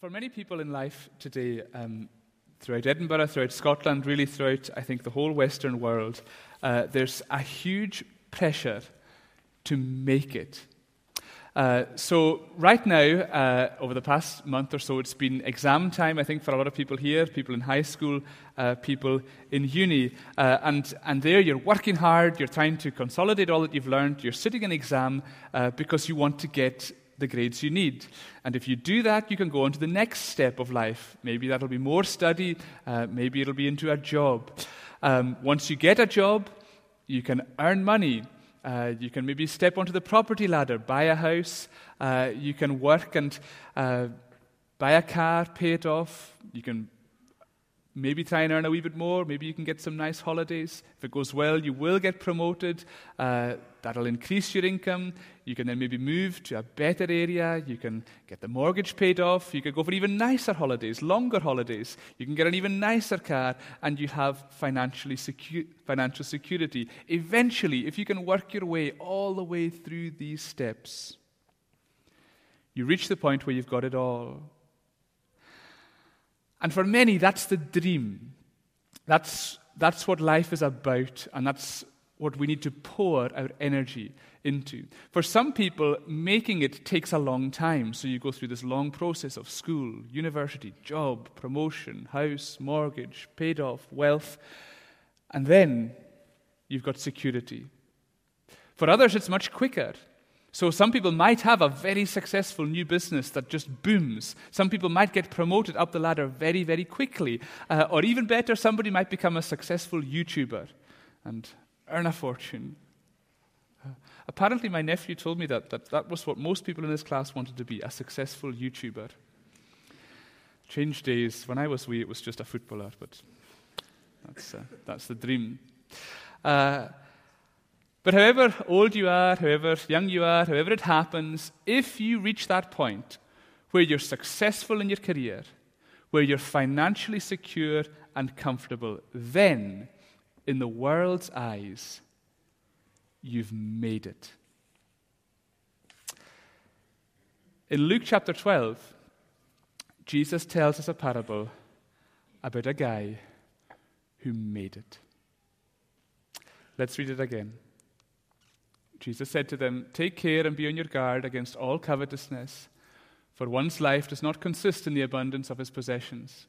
For many people in life today, um, throughout Edinburgh, throughout Scotland, really throughout, I think, the whole Western world, uh, there's a huge pressure to make it. Uh, so, right now, uh, over the past month or so, it's been exam time, I think, for a lot of people here, people in high school, uh, people in uni. Uh, and, and there, you're working hard, you're trying to consolidate all that you've learned, you're sitting an exam uh, because you want to get the grades you need. And if you do that, you can go on to the next step of life. Maybe that'll be more study, uh, maybe it'll be into a job. Um, once you get a job, you can earn money. Uh, you can maybe step onto the property ladder, buy a house. Uh, you can work and uh, buy a car, pay it off. You can maybe try and earn a wee bit more. Maybe you can get some nice holidays. If it goes well, you will get promoted. That'll increase your income. You can then maybe move to a better area. You can get the mortgage paid off. You can go for even nicer holidays, longer holidays. You can get an even nicer car, and you have financially secu- financial security. Eventually, if you can work your way all the way through these steps, you reach the point where you've got it all. And for many, that's the dream. That's, that's what life is about, and that's what we need to pour our energy into. For some people, making it takes a long time. So you go through this long process of school, university, job, promotion, house, mortgage, paid off, wealth, and then you've got security. For others, it's much quicker. So some people might have a very successful new business that just booms. Some people might get promoted up the ladder very, very quickly. Uh, or even better, somebody might become a successful YouTuber and earn a fortune. Apparently, my nephew told me that, that that was what most people in his class wanted to be a successful YouTuber. Changed days. When I was wee, it was just a footballer, but that's, uh, that's the dream. Uh, but however old you are, however young you are, however it happens, if you reach that point where you're successful in your career, where you're financially secure and comfortable, then, in the world's eyes, you've made it. In Luke chapter 12, Jesus tells us a parable about a guy who made it. Let's read it again. Jesus said to them, Take care and be on your guard against all covetousness, for one's life does not consist in the abundance of his possessions.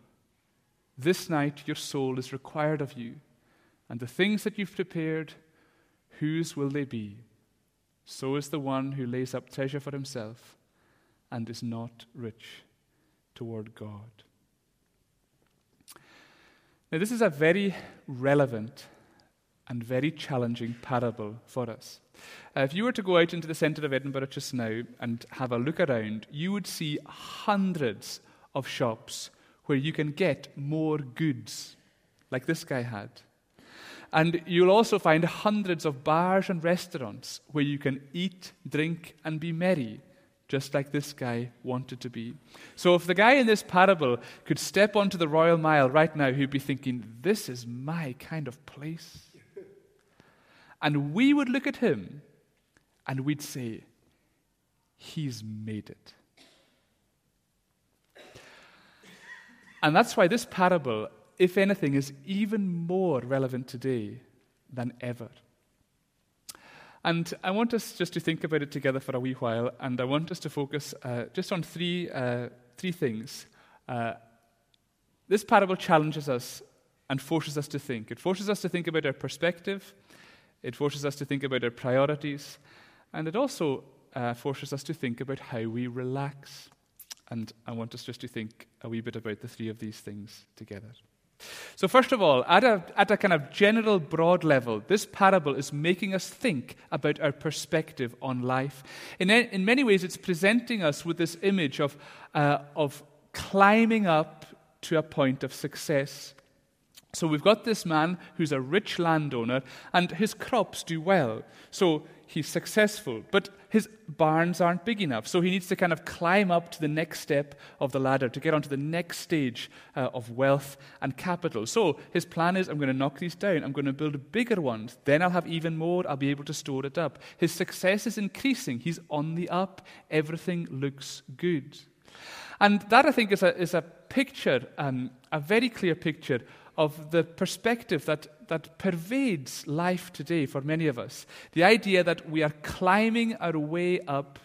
this night your soul is required of you. And the things that you've prepared, whose will they be? So is the one who lays up treasure for himself and is not rich toward God. Now, this is a very relevant and very challenging parable for us. Uh, if you were to go out into the centre of Edinburgh just now and have a look around, you would see hundreds of shops where you can get more goods, like this guy had. And you'll also find hundreds of bars and restaurants where you can eat, drink, and be merry just like this guy wanted to be. So, if the guy in this parable could step onto the Royal Mile right now, he'd be thinking, This is my kind of place. And we would look at him and we'd say, He's made it. And that's why this parable, if anything, is even more relevant today than ever. And I want us just to think about it together for a wee while, and I want us to focus uh, just on three, uh, three things. Uh, this parable challenges us and forces us to think. It forces us to think about our perspective, it forces us to think about our priorities, and it also uh, forces us to think about how we relax. And I want us just to think a wee bit about the three of these things together. So, first of all, at a, at a kind of general, broad level, this parable is making us think about our perspective on life. In, in many ways, it's presenting us with this image of, uh, of climbing up to a point of success. So we've got this man who's a rich landowner, and his crops do well. So he's successful, but his barns aren't big enough. So he needs to kind of climb up to the next step of the ladder to get onto the next stage uh, of wealth and capital. So his plan is I'm going to knock these down, I'm going to build bigger ones. Then I'll have even more, I'll be able to store it up. His success is increasing, he's on the up, everything looks good. And that, I think, is a, is a picture, um, a very clear picture of the perspective that, that pervades life today for many of us. The idea that we are climbing our way up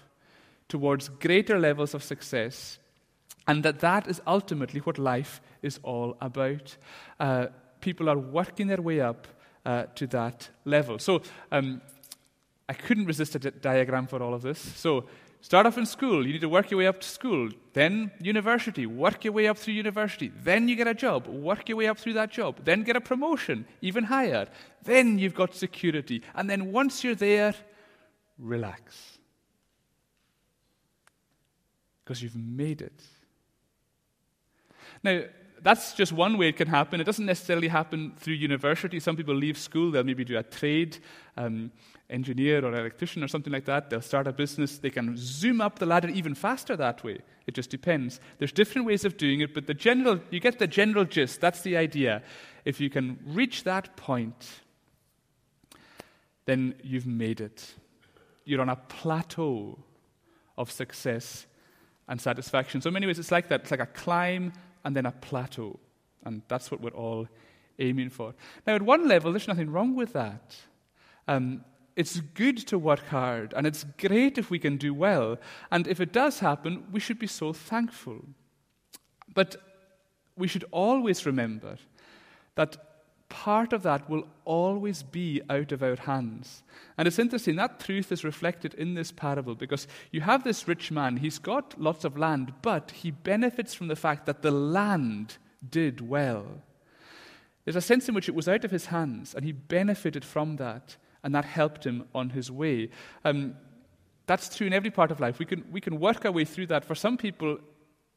towards greater levels of success, and that that is ultimately what life is all about. Uh, people are working their way up uh, to that level. So um, I couldn't resist a di- diagram for all of this. So Start off in school, you need to work your way up to school. Then university, work your way up through university. Then you get a job, work your way up through that job. Then get a promotion, even higher. Then you've got security. And then once you're there, relax. Because you've made it. Now, that's just one way it can happen. It doesn't necessarily happen through university. Some people leave school, they'll maybe do a trade, um, engineer or electrician or something like that. They'll start a business. They can zoom up the ladder even faster that way. It just depends. There's different ways of doing it, but the general, you get the general gist. That's the idea. If you can reach that point, then you've made it. You're on a plateau of success and satisfaction. So, in many ways, it's like that. It's like a climb and then a plateau. And that's what we're all aiming for. Now, at one level, there's nothing wrong with that. Um, it's good to work hard, and it's great if we can do well. And if it does happen, we should be so thankful. But we should always remember that part of that will always be out of our hands. And it's interesting, that truth is reflected in this parable because you have this rich man, he's got lots of land, but he benefits from the fact that the land did well. There's a sense in which it was out of his hands, and he benefited from that, and that helped him on his way. Um, that's true in every part of life. We can, we can work our way through that. For some people,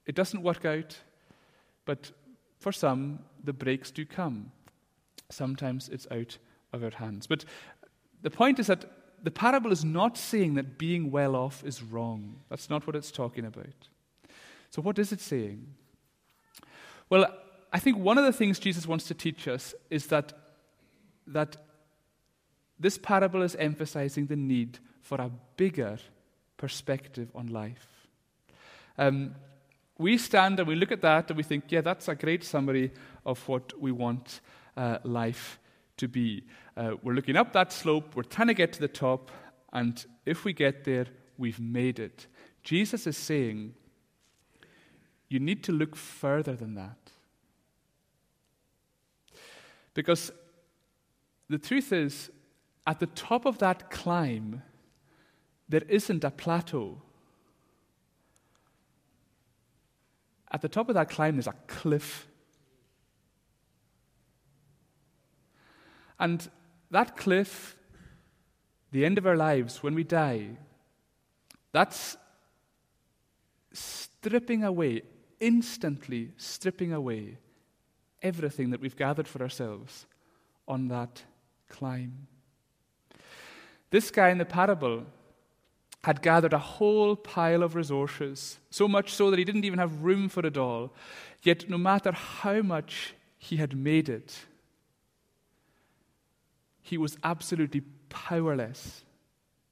it doesn't work out, but for some, the breaks do come. Sometimes it's out of our hands. But the point is that the parable is not saying that being well off is wrong. That's not what it's talking about. So, what is it saying? Well, I think one of the things Jesus wants to teach us is that, that this parable is emphasizing the need for a bigger perspective on life. Um, we stand and we look at that and we think, yeah, that's a great summary of what we want uh, life to be. Uh, we're looking up that slope, we're trying to get to the top, and if we get there, we've made it. Jesus is saying, you need to look further than that. Because the truth is, at the top of that climb, there isn't a plateau. At the top of that climb, there's a cliff And that cliff, the end of our lives, when we die, that's stripping away, instantly stripping away everything that we've gathered for ourselves on that climb. This guy in the parable had gathered a whole pile of resources, so much so that he didn't even have room for it all. Yet, no matter how much he had made it, he was absolutely powerless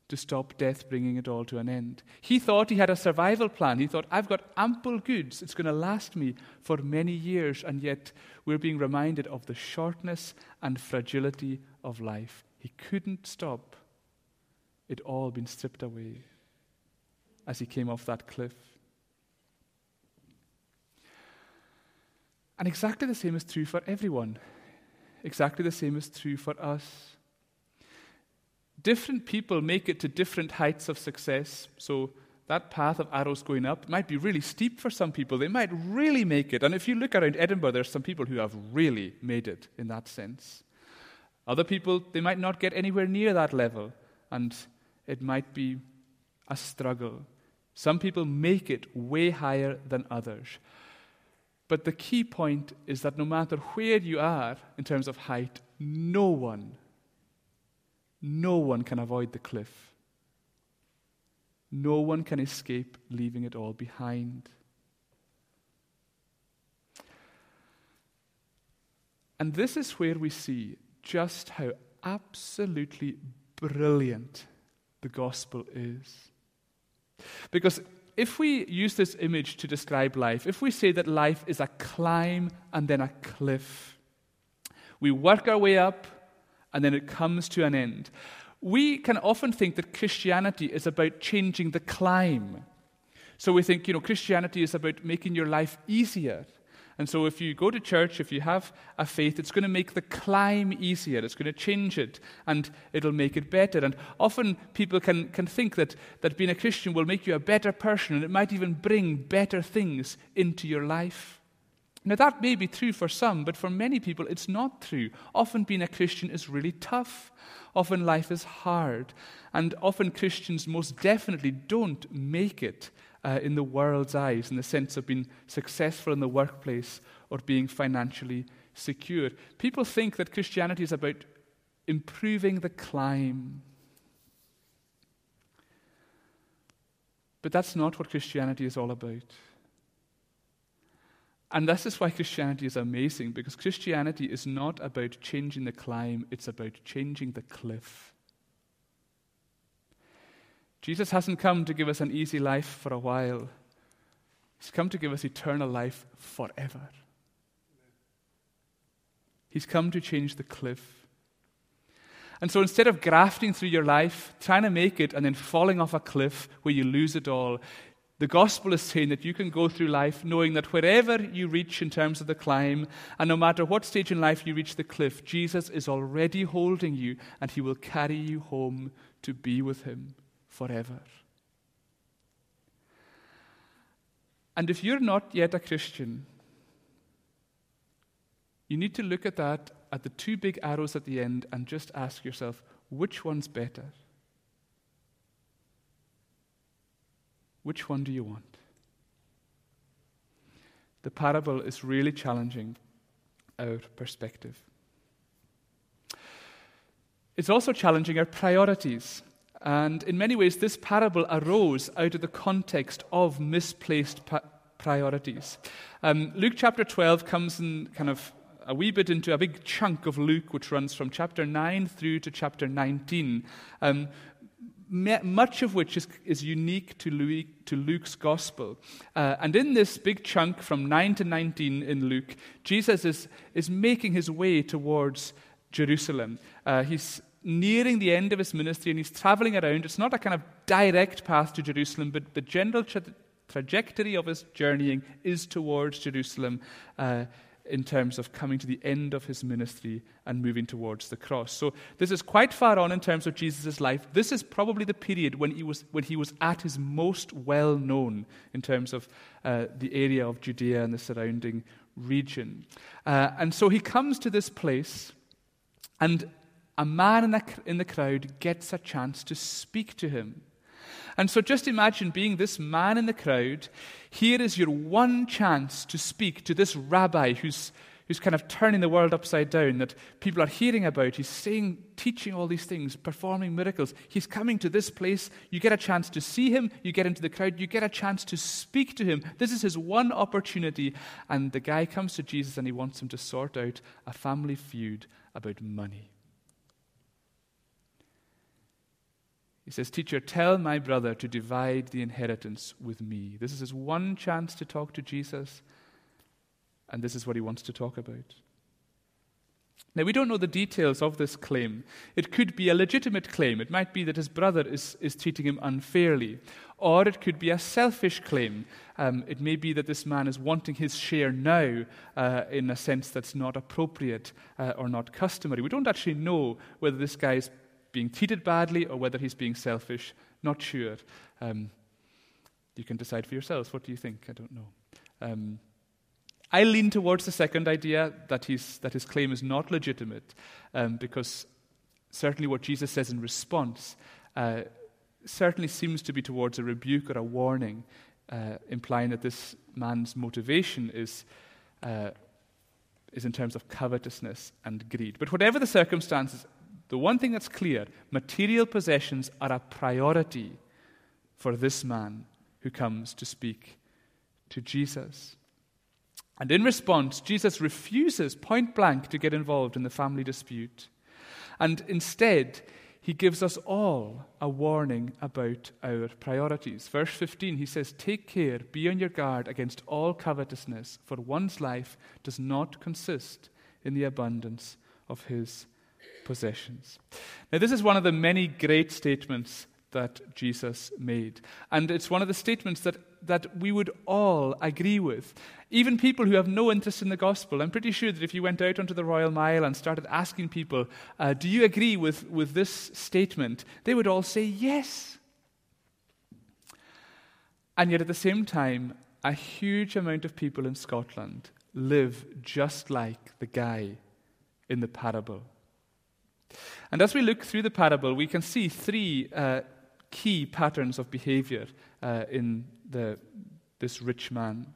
to stop death bringing it all to an end. He thought he had a survival plan. He thought, I've got ample goods. It's going to last me for many years. And yet, we're being reminded of the shortness and fragility of life. He couldn't stop it all been stripped away as he came off that cliff. And exactly the same is true for everyone. Exactly the same is true for us. Different people make it to different heights of success. So, that path of arrows going up might be really steep for some people. They might really make it. And if you look around Edinburgh, there's some people who have really made it in that sense. Other people, they might not get anywhere near that level, and it might be a struggle. Some people make it way higher than others. But the key point is that no matter where you are in terms of height, no one, no one can avoid the cliff. No one can escape leaving it all behind. And this is where we see just how absolutely brilliant the gospel is. Because if we use this image to describe life, if we say that life is a climb and then a cliff, we work our way up and then it comes to an end. We can often think that Christianity is about changing the climb. So we think, you know, Christianity is about making your life easier. And so, if you go to church, if you have a faith, it's going to make the climb easier. It's going to change it and it'll make it better. And often people can, can think that, that being a Christian will make you a better person and it might even bring better things into your life. Now, that may be true for some, but for many people, it's not true. Often being a Christian is really tough. Often life is hard. And often Christians most definitely don't make it uh, in the world's eyes, in the sense of being successful in the workplace or being financially secure. People think that Christianity is about improving the climb. But that's not what Christianity is all about. And this is why Christianity is amazing, because Christianity is not about changing the climb, it's about changing the cliff. Jesus hasn't come to give us an easy life for a while, He's come to give us eternal life forever. He's come to change the cliff. And so instead of grafting through your life, trying to make it, and then falling off a cliff where you lose it all, the gospel is saying that you can go through life knowing that wherever you reach in terms of the climb, and no matter what stage in life you reach the cliff, Jesus is already holding you and he will carry you home to be with him forever. And if you're not yet a Christian, you need to look at that, at the two big arrows at the end, and just ask yourself, which one's better? Which one do you want? The parable is really challenging our perspective. It's also challenging our priorities. And in many ways, this parable arose out of the context of misplaced pa- priorities. Um, Luke chapter 12 comes in kind of a wee bit into a big chunk of Luke, which runs from chapter 9 through to chapter 19. Um, much of which is, is unique to, Louis, to Luke's gospel. Uh, and in this big chunk from 9 to 19 in Luke, Jesus is, is making his way towards Jerusalem. Uh, he's nearing the end of his ministry and he's traveling around. It's not a kind of direct path to Jerusalem, but the general tra- trajectory of his journeying is towards Jerusalem uh, in terms of coming to the end of his ministry and moving towards the cross. So this is quite far on in terms of Jesus' life. This is probably the period when he was, when he was at his most well known in terms of uh, the area of Judea and the surrounding region. Uh, and so he comes to this place, and a man in the, in the crowd gets a chance to speak to him. And so just imagine being this man in the crowd. Here is your one chance to speak to this rabbi who's, who's kind of turning the world upside down, that people are hearing about. He's saying, teaching all these things, performing miracles. He's coming to this place. You get a chance to see him. You get into the crowd. You get a chance to speak to him. This is his one opportunity. And the guy comes to Jesus and he wants him to sort out a family feud about money. He says, Teacher, tell my brother to divide the inheritance with me. This is his one chance to talk to Jesus, and this is what he wants to talk about. Now, we don't know the details of this claim. It could be a legitimate claim. It might be that his brother is, is treating him unfairly. Or it could be a selfish claim. Um, it may be that this man is wanting his share now uh, in a sense that's not appropriate uh, or not customary. We don't actually know whether this guy is being treated badly or whether he's being selfish. Not sure. Um, you can decide for yourselves. What do you think? I don't know. Um, I lean towards the second idea that, he's, that his claim is not legitimate um, because certainly what Jesus says in response uh, certainly seems to be towards a rebuke or a warning, uh, implying that this man's motivation is uh, is in terms of covetousness and greed. But whatever the circumstances, the one thing that's clear material possessions are a priority for this man who comes to speak to Jesus. And in response, Jesus refuses point blank to get involved in the family dispute. And instead, he gives us all a warning about our priorities. Verse 15, he says, Take care, be on your guard against all covetousness, for one's life does not consist in the abundance of his possessions. Now, this is one of the many great statements that Jesus made. And it's one of the statements that, that we would all agree with. Even people who have no interest in the gospel. I'm pretty sure that if you went out onto the Royal Mile and started asking people, uh, do you agree with, with this statement? They would all say yes. And yet at the same time, a huge amount of people in Scotland live just like the guy in the parable. And as we look through the parable, we can see three uh, key patterns of behavior uh, in the, this rich man.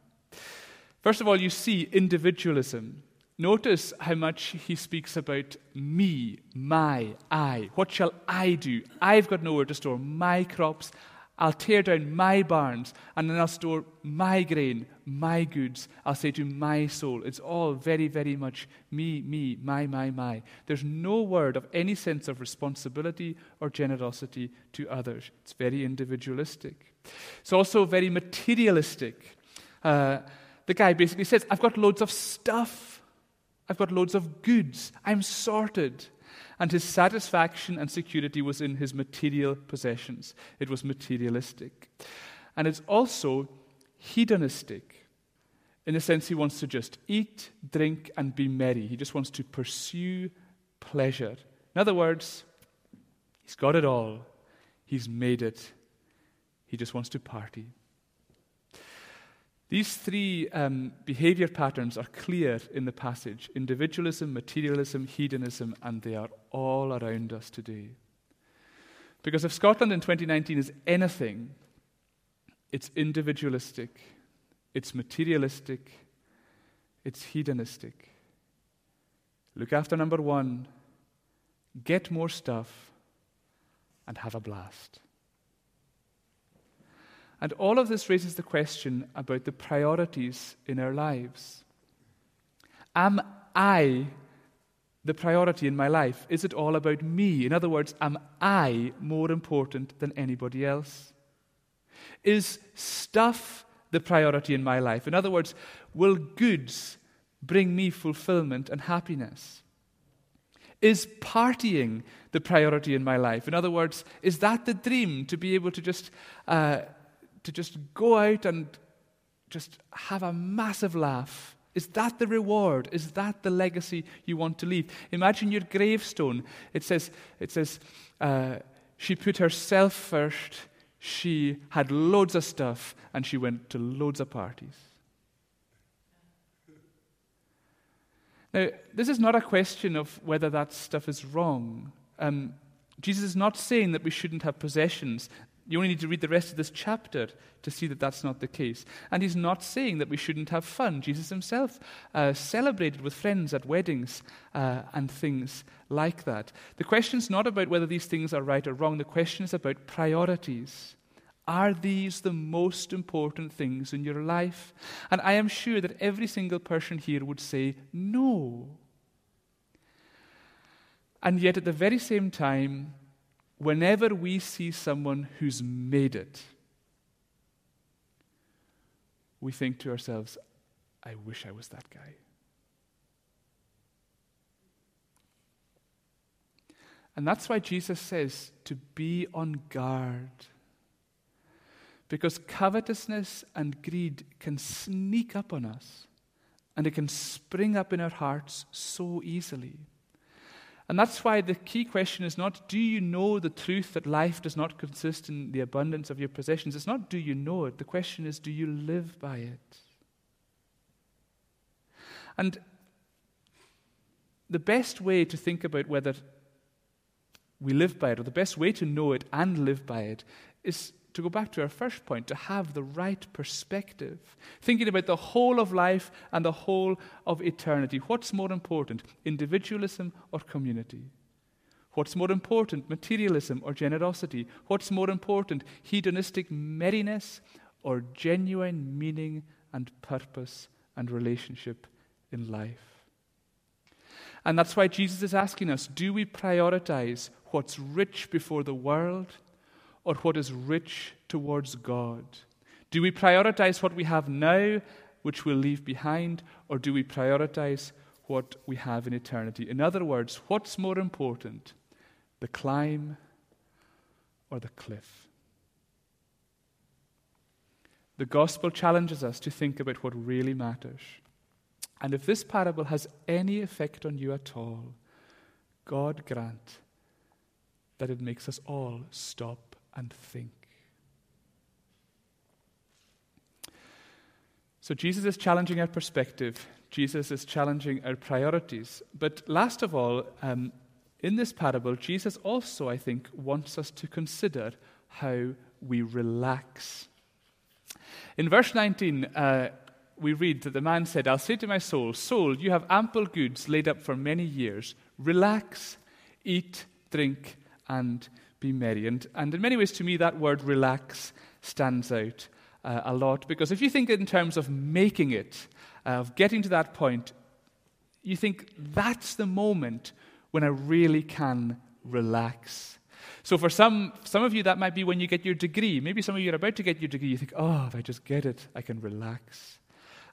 First of all, you see individualism. Notice how much he speaks about me, my, I. What shall I do? I've got nowhere to store my crops. I'll tear down my barns and then I'll store my grain, my goods. I'll say to my soul. It's all very, very much me, me, my, my, my. There's no word of any sense of responsibility or generosity to others. It's very individualistic. It's also very materialistic. Uh, the guy basically says, I've got loads of stuff, I've got loads of goods, I'm sorted and his satisfaction and security was in his material possessions. It was materialistic. And it's also hedonistic in a sense he wants to just eat, drink, and be merry. He just wants to pursue pleasure. In other words, he's got it all, he's made it, he just wants to party. These three um, behavior patterns are clear in the passage individualism, materialism, hedonism, and they are all around us today. Because if Scotland in 2019 is anything, it's individualistic, it's materialistic, it's hedonistic. Look after number one, get more stuff, and have a blast. And all of this raises the question about the priorities in our lives. Am I the priority in my life? Is it all about me? In other words, am I more important than anybody else? Is stuff the priority in my life? In other words, will goods bring me fulfillment and happiness? Is partying the priority in my life? In other words, is that the dream to be able to just uh, to just go out and just have a massive laugh? Is that the reward? Is that the legacy you want to leave? Imagine your gravestone. It says, it says uh, she put herself first, she had loads of stuff, and she went to loads of parties. Now, this is not a question of whether that stuff is wrong. Um, Jesus is not saying that we shouldn't have possessions. You only need to read the rest of this chapter to see that that's not the case. And he's not saying that we shouldn't have fun. Jesus himself uh, celebrated with friends at weddings uh, and things like that. The question is not about whether these things are right or wrong, the question is about priorities. Are these the most important things in your life? And I am sure that every single person here would say no. And yet, at the very same time, whenever we see someone who's made it, we think to ourselves, I wish I was that guy. And that's why Jesus says to be on guard. Because covetousness and greed can sneak up on us, and it can spring up in our hearts so easily. And that's why the key question is not, do you know the truth that life does not consist in the abundance of your possessions? It's not, do you know it? The question is, do you live by it? And the best way to think about whether we live by it, or the best way to know it and live by it, is to go back to our first point, to have the right perspective, thinking about the whole of life and the whole of eternity. What's more important, individualism or community? What's more important, materialism or generosity? What's more important, hedonistic merriness or genuine meaning and purpose and relationship in life? And that's why Jesus is asking us do we prioritize what's rich before the world or what is rich towards God? Do we prioritize what we have now, which we'll leave behind, or do we prioritize what we have in eternity? In other words, what's more important, the climb or the cliff? The gospel challenges us to think about what really matters. And if this parable has any effect on you at all, God grant that it makes us all stop and think. So Jesus is challenging our perspective. Jesus is challenging our priorities. But last of all, um, in this parable, Jesus also, I think, wants us to consider how we relax. In verse 19, uh, we read that the man said, I'll say to my soul, Soul, you have ample goods laid up for many years. Relax, eat, drink, and be merry. And, and in many ways, to me, that word relax stands out uh, a lot because if you think in terms of making it, uh, of getting to that point, you think that's the moment when I really can relax. So for some, some of you, that might be when you get your degree. Maybe some of you are about to get your degree. You think, oh, if I just get it, I can relax.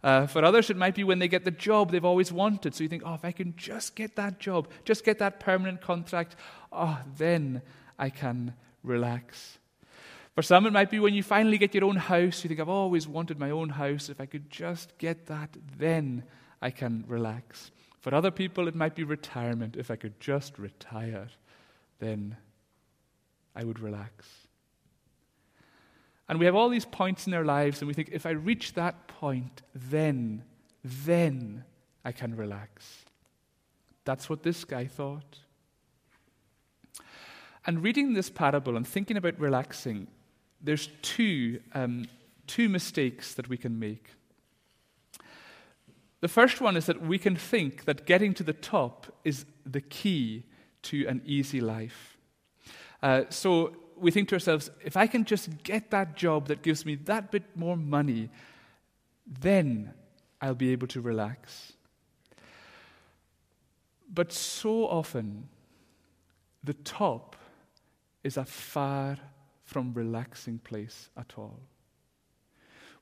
Uh, for others, it might be when they get the job they've always wanted. So you think, oh, if I can just get that job, just get that permanent contract, oh, then I can relax. For some, it might be when you finally get your own house. You think, I've always wanted my own house. If I could just get that, then I can relax. For other people, it might be retirement. If I could just retire, then I would relax. And we have all these points in our lives, and we think, if I reach that point, then, then I can relax. That's what this guy thought. And reading this parable and thinking about relaxing, there's two, um, two mistakes that we can make. The first one is that we can think that getting to the top is the key to an easy life. Uh, so we think to ourselves, if I can just get that job that gives me that bit more money, then I'll be able to relax. But so often, the top is a far from relaxing place at all.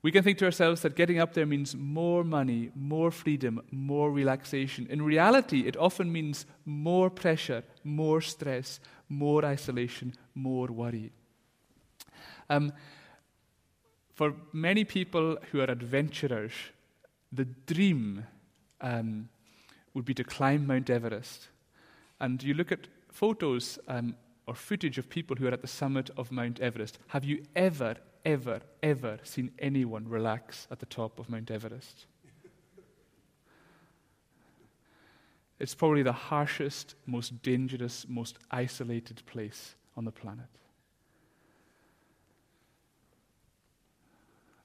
We can think to ourselves that getting up there means more money, more freedom, more relaxation. In reality, it often means more pressure, more stress, more isolation, more worry. Um, for many people who are adventurers, the dream um, would be to climb Mount Everest. And you look at photos um, or footage of people who are at the summit of Mount Everest. Have you ever, ever, ever seen anyone relax at the top of Mount Everest? It's probably the harshest, most dangerous, most isolated place on the planet.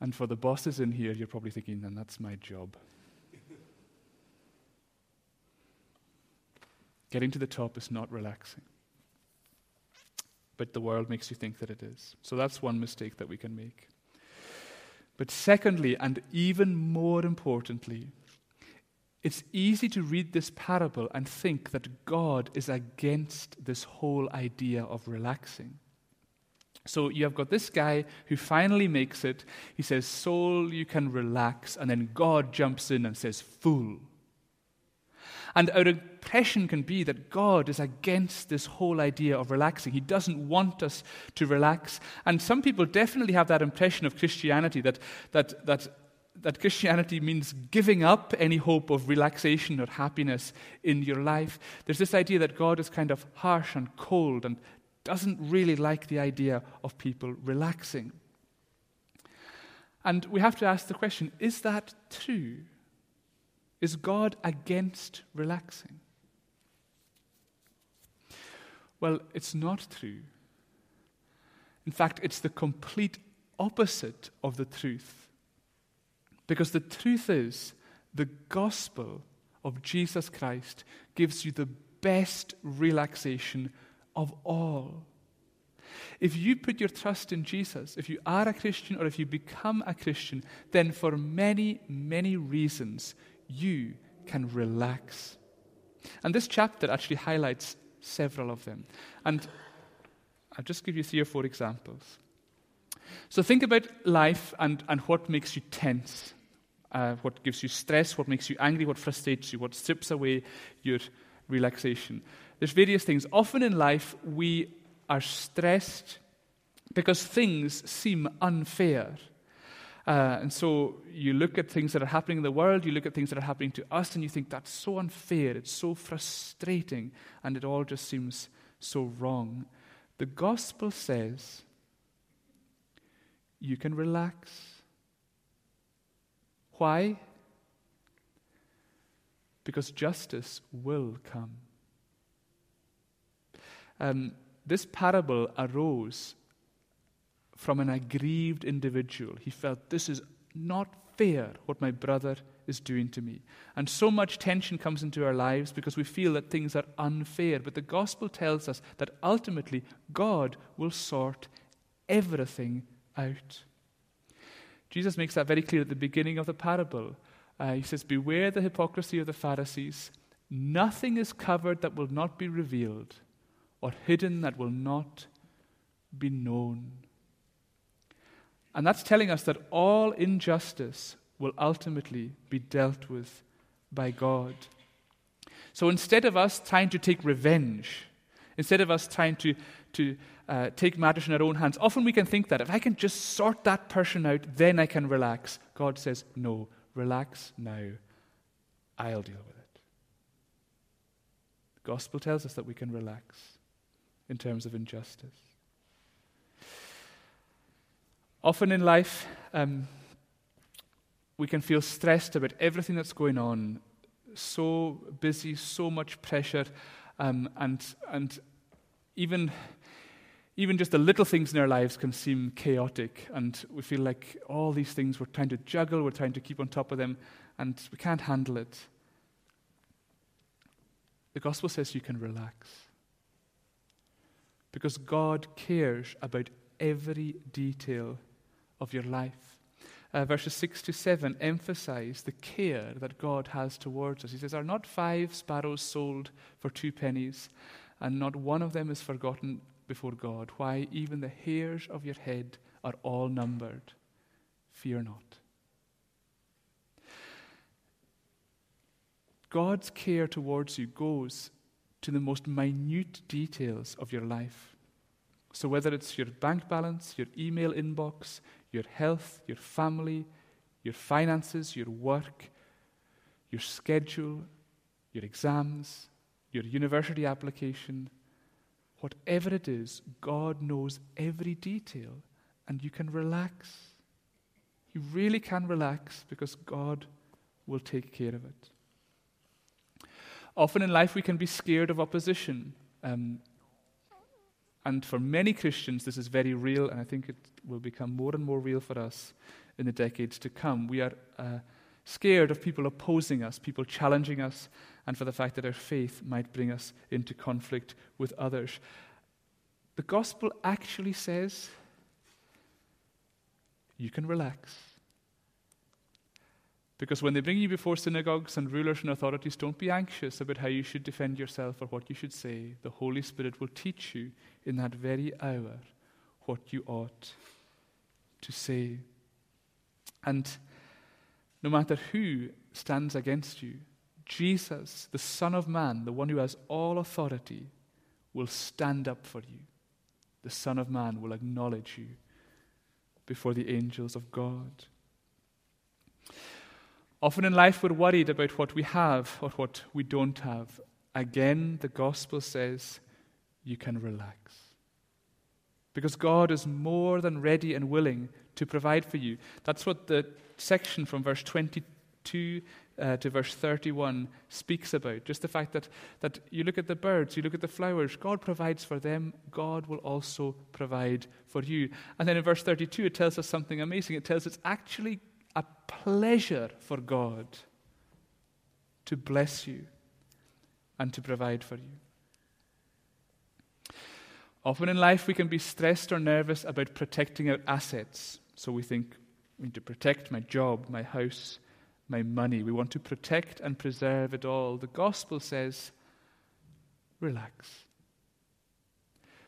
And for the bosses in here, you're probably thinking, then that's my job. Getting to the top is not relaxing. But the world makes you think that it is. So that's one mistake that we can make. But secondly, and even more importantly, it's easy to read this parable and think that God is against this whole idea of relaxing. So you have got this guy who finally makes it. He says, Soul, you can relax. And then God jumps in and says, Fool. And our impression can be that God is against this whole idea of relaxing. He doesn't want us to relax. And some people definitely have that impression of Christianity that, that, that that Christianity means giving up any hope of relaxation or happiness in your life. There's this idea that God is kind of harsh and cold and doesn't really like the idea of people relaxing. And we have to ask the question is that true? Is God against relaxing? Well, it's not true. In fact, it's the complete opposite of the truth. Because the truth is, the gospel of Jesus Christ gives you the best relaxation of all. If you put your trust in Jesus, if you are a Christian or if you become a Christian, then for many, many reasons, you can relax. And this chapter actually highlights several of them. And I'll just give you three or four examples. So think about life and, and what makes you tense, uh, what gives you stress, what makes you angry, what frustrates you, what strips away your relaxation. There's various things. Often in life, we are stressed because things seem unfair. Uh, and so you look at things that are happening in the world, you look at things that are happening to us, and you think that's so unfair, it's so frustrating, and it all just seems so wrong. The gospel says you can relax. Why? Because justice will come. Um, this parable arose from an aggrieved individual. He felt, This is not fair what my brother is doing to me. And so much tension comes into our lives because we feel that things are unfair. But the gospel tells us that ultimately God will sort everything out. Jesus makes that very clear at the beginning of the parable. Uh, he says, Beware the hypocrisy of the Pharisees. Nothing is covered that will not be revealed, or hidden that will not be known. And that's telling us that all injustice will ultimately be dealt with by God. So instead of us trying to take revenge, instead of us trying to, to uh, take matters in our own hands, often we can think that if I can just sort that person out, then I can relax. God says, no, relax now. I'll deal with it. The gospel tells us that we can relax in terms of injustice. Often in life, um, we can feel stressed about everything that's going on, so busy, so much pressure, um, and, and even, even just the little things in our lives can seem chaotic, and we feel like all these things we're trying to juggle, we're trying to keep on top of them, and we can't handle it. The gospel says you can relax. Because God cares about every detail of your life. Uh, verses 6 to 7 emphasize the care that God has towards us. He says, Are not five sparrows sold for two pennies, and not one of them is forgotten before God? Why, even the hairs of your head are all numbered. Fear not. God's care towards you goes to the most minute details of your life. So, whether it's your bank balance, your email inbox, your health, your family, your finances, your work, your schedule, your exams, your university application, whatever it is, God knows every detail and you can relax. You really can relax because God will take care of it. Often in life, we can be scared of opposition. Um, and for many Christians, this is very real, and I think it will become more and more real for us in the decades to come. We are uh, scared of people opposing us, people challenging us, and for the fact that our faith might bring us into conflict with others. The gospel actually says you can relax. Because when they bring you before synagogues and rulers and authorities, don't be anxious about how you should defend yourself or what you should say. The Holy Spirit will teach you in that very hour what you ought to say. And no matter who stands against you, Jesus, the Son of Man, the one who has all authority, will stand up for you. The Son of Man will acknowledge you before the angels of God. Often in life, we're worried about what we have or what we don't have. Again, the gospel says you can relax. Because God is more than ready and willing to provide for you. That's what the section from verse 22 uh, to verse 31 speaks about. Just the fact that, that you look at the birds, you look at the flowers, God provides for them, God will also provide for you. And then in verse 32, it tells us something amazing. It tells us it's actually a pleasure for God to bless you and to provide for you. Often in life, we can be stressed or nervous about protecting our assets. So we think, I need to protect my job, my house, my money. We want to protect and preserve it all. The gospel says, relax.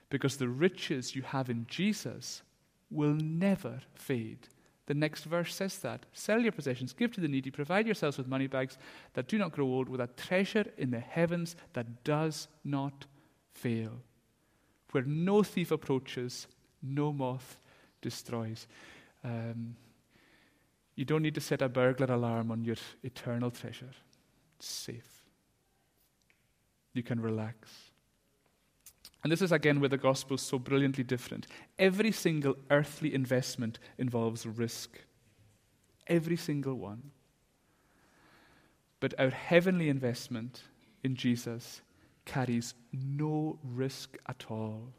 Because the riches you have in Jesus will never fade. The next verse says that. Sell your possessions, give to the needy, provide yourselves with money bags that do not grow old, with a treasure in the heavens that does not fail where no thief approaches, no moth destroys. Um, you don't need to set a burglar alarm on your eternal treasure. It's safe. You can relax. And this is again where the gospel is so brilliantly different. Every single earthly investment involves risk. Every single one. But our heavenly investment in Jesus carries no risk at all.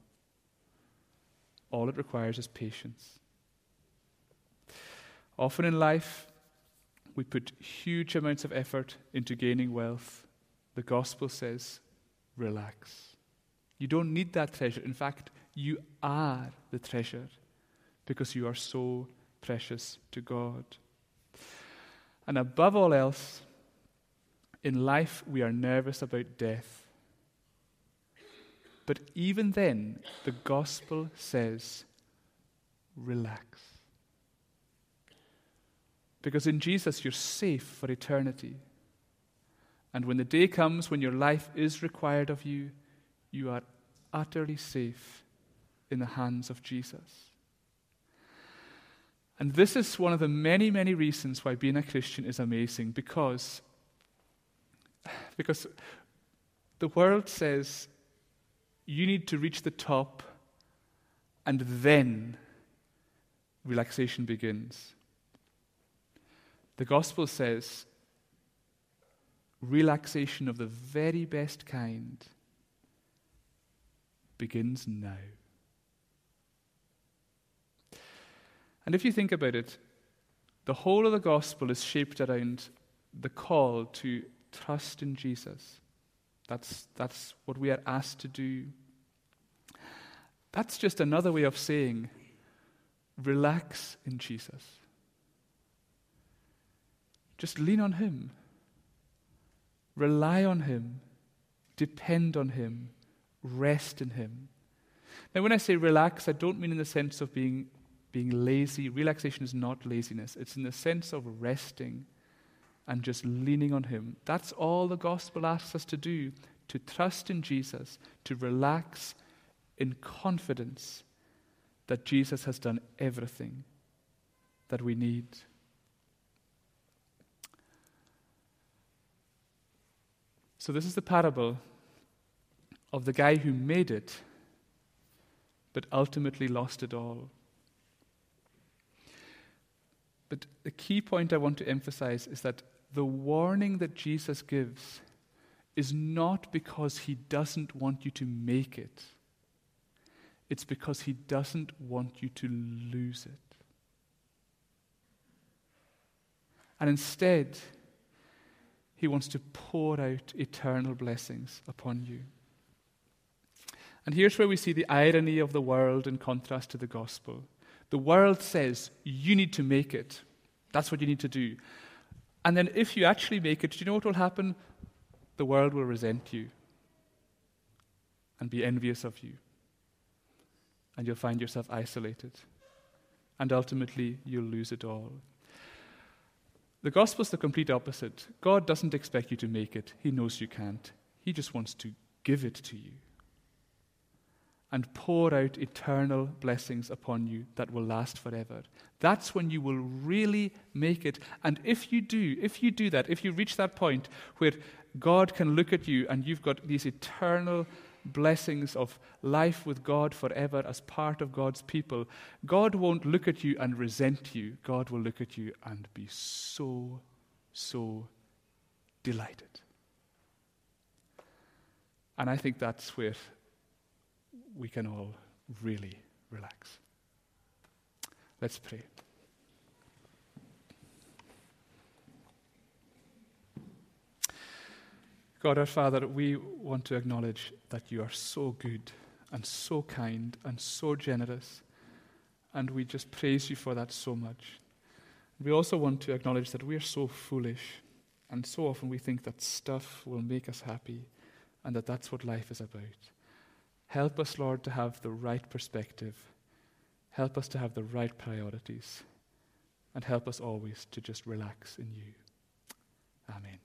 All it requires is patience. Often in life, we put huge amounts of effort into gaining wealth. The gospel says, relax. You don't need that treasure. In fact, you are the treasure because you are so precious to God. And above all else, in life, we are nervous about death. But even then, the gospel says, relax. Because in Jesus, you're safe for eternity. And when the day comes when your life is required of you, you are utterly safe in the hands of Jesus. And this is one of the many, many reasons why being a Christian is amazing because, because the world says you need to reach the top, and then relaxation begins. The gospel says relaxation of the very best kind begins now. And if you think about it, the whole of the gospel is shaped around the call to trust in Jesus. That's, that's what we are asked to do. That's just another way of saying, relax in Jesus. Just lean on Him, rely on Him, depend on Him, rest in Him. Now, when I say relax, I don't mean in the sense of being, being lazy. Relaxation is not laziness, it's in the sense of resting and just leaning on Him. That's all the gospel asks us to do to trust in Jesus, to relax in confidence that Jesus has done everything that we need. So, this is the parable of the guy who made it, but ultimately lost it all. But the key point I want to emphasize is that the warning that Jesus gives is not because he doesn't want you to make it, it's because he doesn't want you to lose it. And instead, he wants to pour out eternal blessings upon you. And here's where we see the irony of the world in contrast to the gospel. The world says, you need to make it. That's what you need to do. And then if you actually make it, do you know what will happen? The world will resent you and be envious of you. And you'll find yourself isolated. And ultimately, you'll lose it all. The gospel is the complete opposite. God doesn't expect you to make it, He knows you can't. He just wants to give it to you and pour out eternal blessings upon you that will last forever. That's when you will really make it. And if you do, if you do that, if you reach that point where God can look at you and you've got these eternal blessings of life with God forever as part of God's people, God won't look at you and resent you. God will look at you and be so, so delighted. And I think that's where we can all really relax. Let's pray. God our Father, we want to acknowledge that you are so good and so kind and so generous, and we just praise you for that so much. We also want to acknowledge that we are so foolish, and so often we think that stuff will make us happy and that that's what life is about. Help us, Lord, to have the right perspective. Help us to have the right priorities. And help us always to just relax in you. Amen.